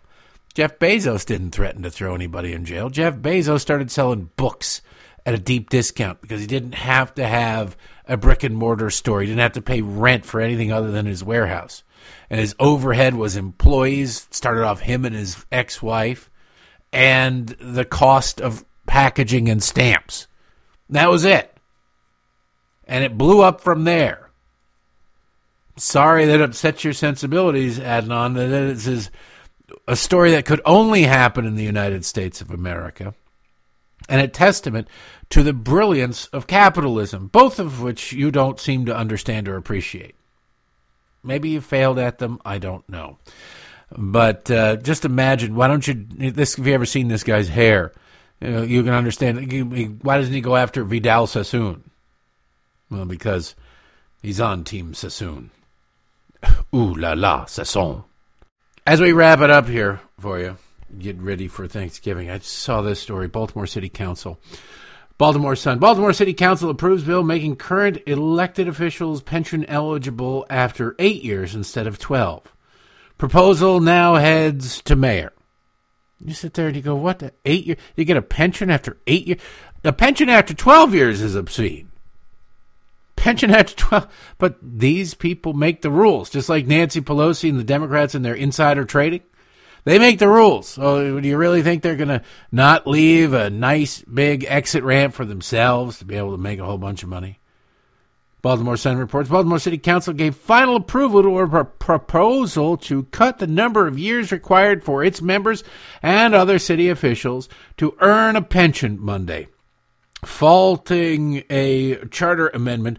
Jeff Bezos didn't threaten to throw anybody in jail. Jeff Bezos started selling books at a deep discount because he didn't have to have a brick and mortar store. He didn't have to pay rent for anything other than his warehouse. And his overhead was employees, started off him and his ex wife, and the cost of packaging and stamps. That was it. And it blew up from there. Sorry that upsets your sensibilities, Adnan. That This is a story that could only happen in the United States of America and a testament to the brilliance of capitalism, both of which you don't seem to understand or appreciate. Maybe you failed at them, I don't know. But uh, just imagine, why don't you, this, have you ever seen this guy's hair? You, you can understand, why doesn't he go after Vidal Sassoon? Well, because he's on Team Sassoon. Ooh la la, Sassoon. As we wrap it up here for you, get ready for Thanksgiving. I saw this story. Baltimore City Council. Baltimore Sun. Baltimore City Council approves bill making current elected officials pension eligible after eight years instead of 12. Proposal now heads to mayor. You sit there and you go, what? The eight year? You get a pension after eight years? A pension after 12 years is obscene. Pension after 12. But these people make the rules, just like Nancy Pelosi and the Democrats and their insider trading. They make the rules. So do you really think they're going to not leave a nice big exit ramp for themselves to be able to make a whole bunch of money? Baltimore Sun reports Baltimore City Council gave final approval to a proposal to cut the number of years required for its members and other city officials to earn a pension Monday, faulting a charter amendment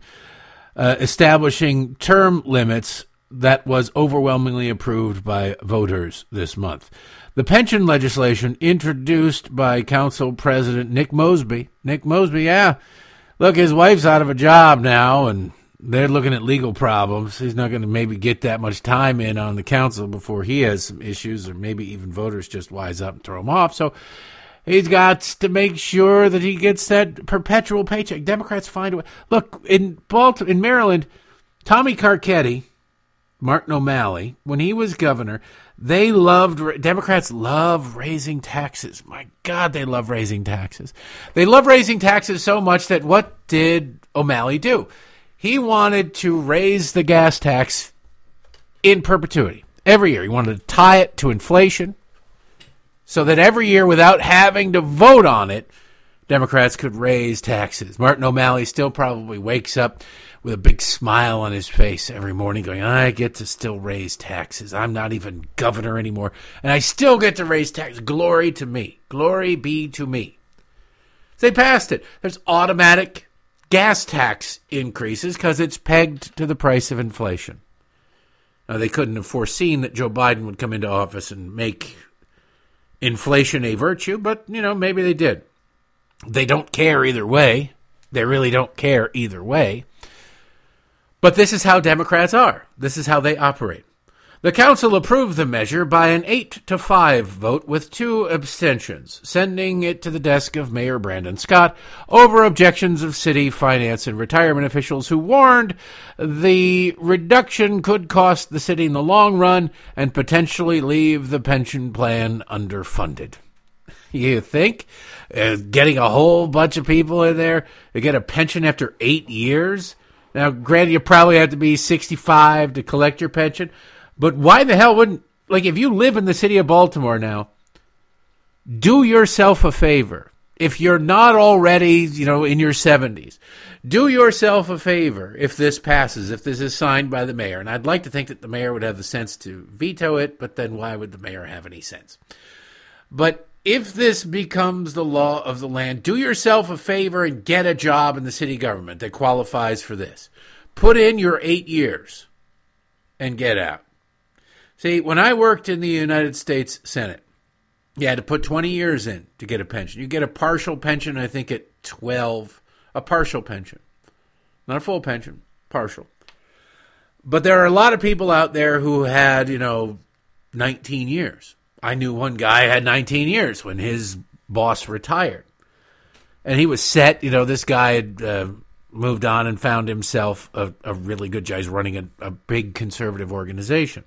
uh, establishing term limits that was overwhelmingly approved by voters this month. The pension legislation introduced by Council President Nick Mosby. Nick Mosby, yeah. Look, his wife's out of a job now, and they're looking at legal problems. He's not going to maybe get that much time in on the council before he has some issues, or maybe even voters just wise up and throw him off. So he's got to make sure that he gets that perpetual paycheck. Democrats find a way. Look, in Baltimore, in Maryland, Tommy Carcetti Martin O'Malley, when he was governor, they loved, Democrats love raising taxes. My God, they love raising taxes. They love raising taxes so much that what did O'Malley do? He wanted to raise the gas tax in perpetuity every year. He wanted to tie it to inflation so that every year, without having to vote on it, Democrats could raise taxes. Martin O'Malley still probably wakes up with a big smile on his face every morning, going, I get to still raise taxes. I'm not even governor anymore, and I still get to raise taxes. Glory to me. Glory be to me. They passed it. There's automatic gas tax increases because it's pegged to the price of inflation. Now, they couldn't have foreseen that Joe Biden would come into office and make inflation a virtue, but, you know, maybe they did. They don't care either way. They really don't care either way. But this is how Democrats are. This is how they operate. The council approved the measure by an 8 to 5 vote with two abstentions, sending it to the desk of Mayor Brandon Scott over objections of city finance and retirement officials who warned the reduction could cost the city in the long run and potentially leave the pension plan underfunded. You think? Uh, getting a whole bunch of people in there to get a pension after eight years? Now, granted, you probably have to be 65 to collect your pension, but why the hell wouldn't, like, if you live in the city of Baltimore now, do yourself a favor. If you're not already, you know, in your 70s, do yourself a favor if this passes, if this is signed by the mayor. And I'd like to think that the mayor would have the sense to veto it, but then why would the mayor have any sense? But if this becomes the law of the land, do yourself a favor and get a job in the city government that qualifies for this. Put in your eight years and get out. See, when I worked in the United States Senate, you had to put 20 years in to get a pension. You get a partial pension, I think, at 12, a partial pension. Not a full pension, partial. But there are a lot of people out there who had, you know, 19 years I knew one guy had 19 years when his boss retired. And he was set. You know, this guy had uh, moved on and found himself a, a really good job. He's running a, a big conservative organization.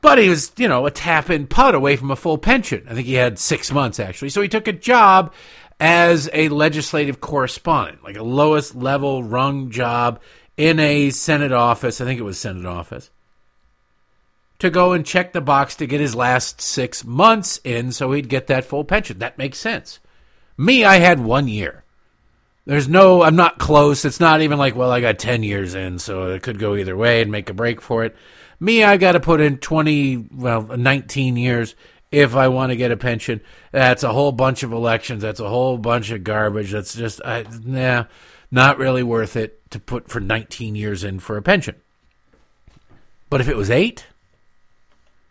But he was, you know, a tap in putt away from a full pension. I think he had six months, actually. So he took a job as a legislative correspondent, like a lowest level rung job in a Senate office. I think it was Senate office to go and check the box to get his last six months in so he'd get that full pension. That makes sense. Me, I had one year. There's no, I'm not close. It's not even like, well, I got 10 years in, so it could go either way and make a break for it. Me, I got to put in 20, well, 19 years if I want to get a pension. That's a whole bunch of elections. That's a whole bunch of garbage. That's just, I, nah, not really worth it to put for 19 years in for a pension. But if it was eight,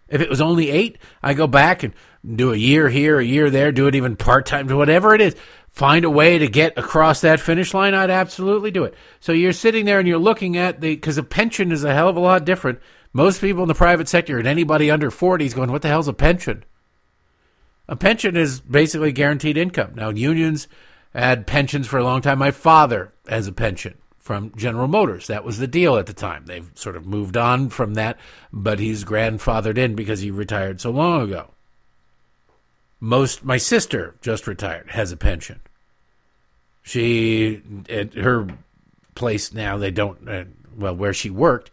if it was only eight, I go back and do a year here, a year there, do it even part time, whatever it is. Find a way to get across that finish line, I'd absolutely do it. So you're sitting there and you're looking at the, because a pension is a hell of a lot different. Most people in the private sector and anybody under 40 is going, what the hell's a pension? A pension is basically guaranteed income. Now, unions had pensions for a long time. My father has a pension from General Motors. That was the deal at the time. They've sort of moved on from that, but he's grandfathered in because he retired so long ago. Most my sister just retired has a pension. She at her place now they don't uh, well where she worked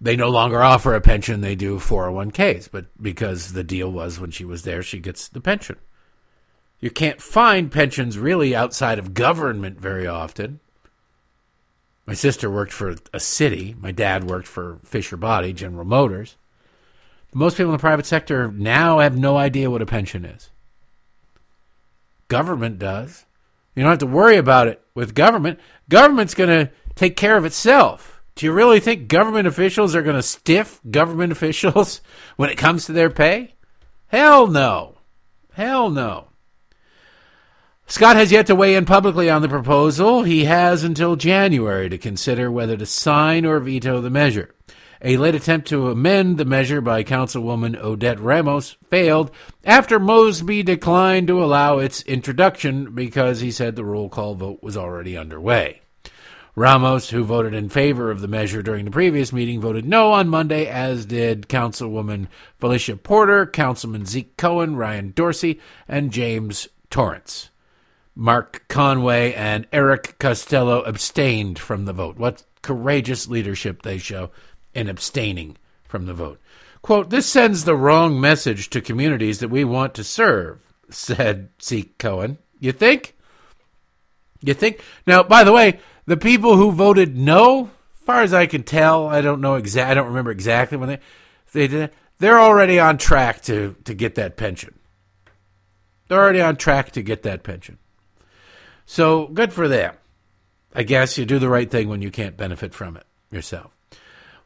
they no longer offer a pension they do 401ks but because the deal was when she was there she gets the pension you can't find pensions really outside of government very often my sister worked for a city. My dad worked for Fisher Body, General Motors. Most people in the private sector now have no idea what a pension is. Government does. You don't have to worry about it with government. Government's going to take care of itself. Do you really think government officials are going to stiff government officials when it comes to their pay? Hell no. Hell no. Scott has yet to weigh in publicly on the proposal. He has until January to consider whether to sign or veto the measure. A late attempt to amend the measure by Councilwoman Odette Ramos failed after Mosby declined to allow its introduction because he said the roll call vote was already underway. Ramos, who voted in favor of the measure during the previous meeting, voted no on Monday, as did Councilwoman Phylicia Porter, Councilman Zeke Cohen, Ryan Dorsey, and James Torrence. Mark Conway and Eric Costello abstained from the vote. What courageous leadership they show in abstaining from the vote. Quote, this sends the wrong message to communities that we want to serve, said Zeke Cohen. You think? You think? Now, by the way, the people who voted no, far as I can tell, I don't know exact. I don't remember exactly when they they did. They're already on track to to get that pension. They're already on track to get that pension. So good for them. I guess you do the right thing when you can't benefit from it yourself.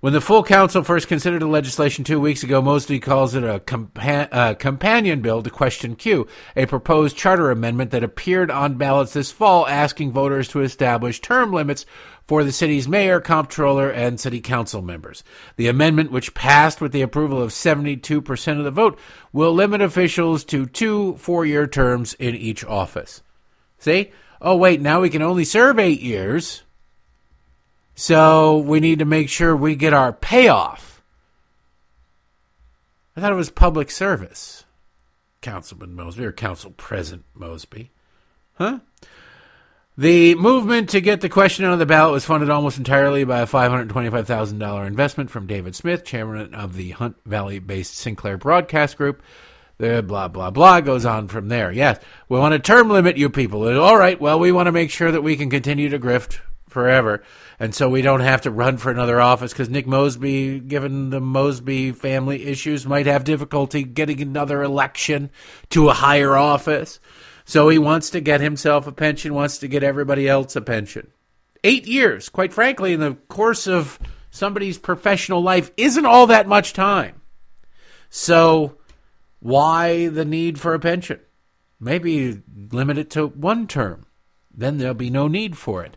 When the full council first considered the legislation two weeks ago, Mosby calls it a compa- uh, companion bill to Question Q, a proposed charter amendment that appeared on ballots this fall asking voters to establish term limits for the city's mayor, comptroller, and city council members. The amendment, which passed with the approval of 72% of the vote, will limit officials to two four year terms in each office. See? Oh, wait, now we can only serve eight years. So we need to make sure we get our payoff. I thought it was public service. Councilman Mosby or Council President Mosby. Huh? The movement to get the question on the ballot was funded almost entirely by a $525,000 investment from David Smith, chairman of the Hunt Valley based Sinclair Broadcast Group. The blah, blah, blah goes on from there. Yes, we want to term limit you people. Eh, all right, well, we want to make sure that we can continue to grift forever. And so we don't have to run for another office because Nick Mosby, given the Mosby family issues, might have difficulty getting another election to a higher office. So he wants to get himself a pension, wants to get everybody else a pension. Eight years, quite frankly, in the course of somebody's professional life, isn't all that much time. So why the need for a pension? Maybe limit it to one term. Then there'll be no need for it.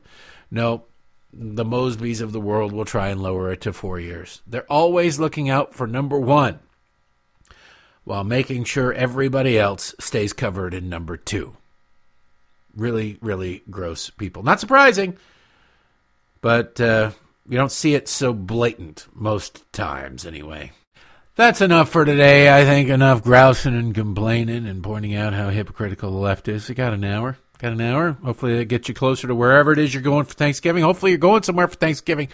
No, the Mosbys of the world will try and lower it to four years. They're always looking out for number one while making sure everybody else stays covered in number two. Really, really gross people. Not surprising, but uh, you don't see it so blatant most times anyway. That's enough for today. I think enough grousing and complaining and pointing out how hypocritical the left is. We got an hour. Got an hour. Hopefully that gets you closer to wherever it is you're going for Thanksgiving. Hopefully you're going somewhere for Thanksgiving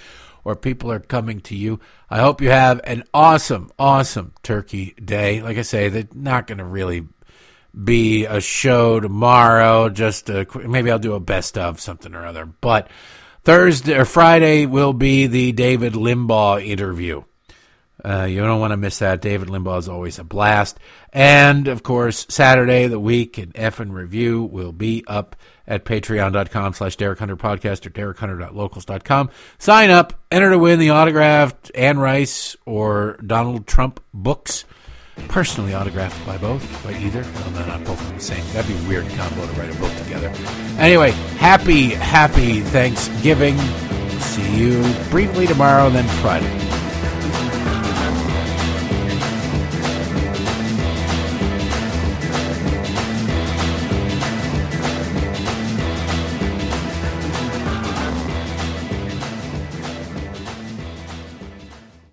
or people are coming to you. I hope you have an awesome, awesome turkey day. Like I say, they're not going to really be a show tomorrow. Just a, maybe I'll do a best of something or other. But Thursday or Friday will be the David Limbaugh interview. Uh, you don't want to miss that. David Limbaugh is always a blast. And, of course, Saturday, the week in F and Review will be up at patreon.com slash Derek Hunter Podcast or derekhunter.locals.com. Sign up, enter to win the autographed Anne Rice or Donald Trump books. Personally autographed by both, by either. Well, no, not both of the same. That'd be a weird combo to write a book together. Anyway, happy, happy Thanksgiving. See you briefly tomorrow, then Friday.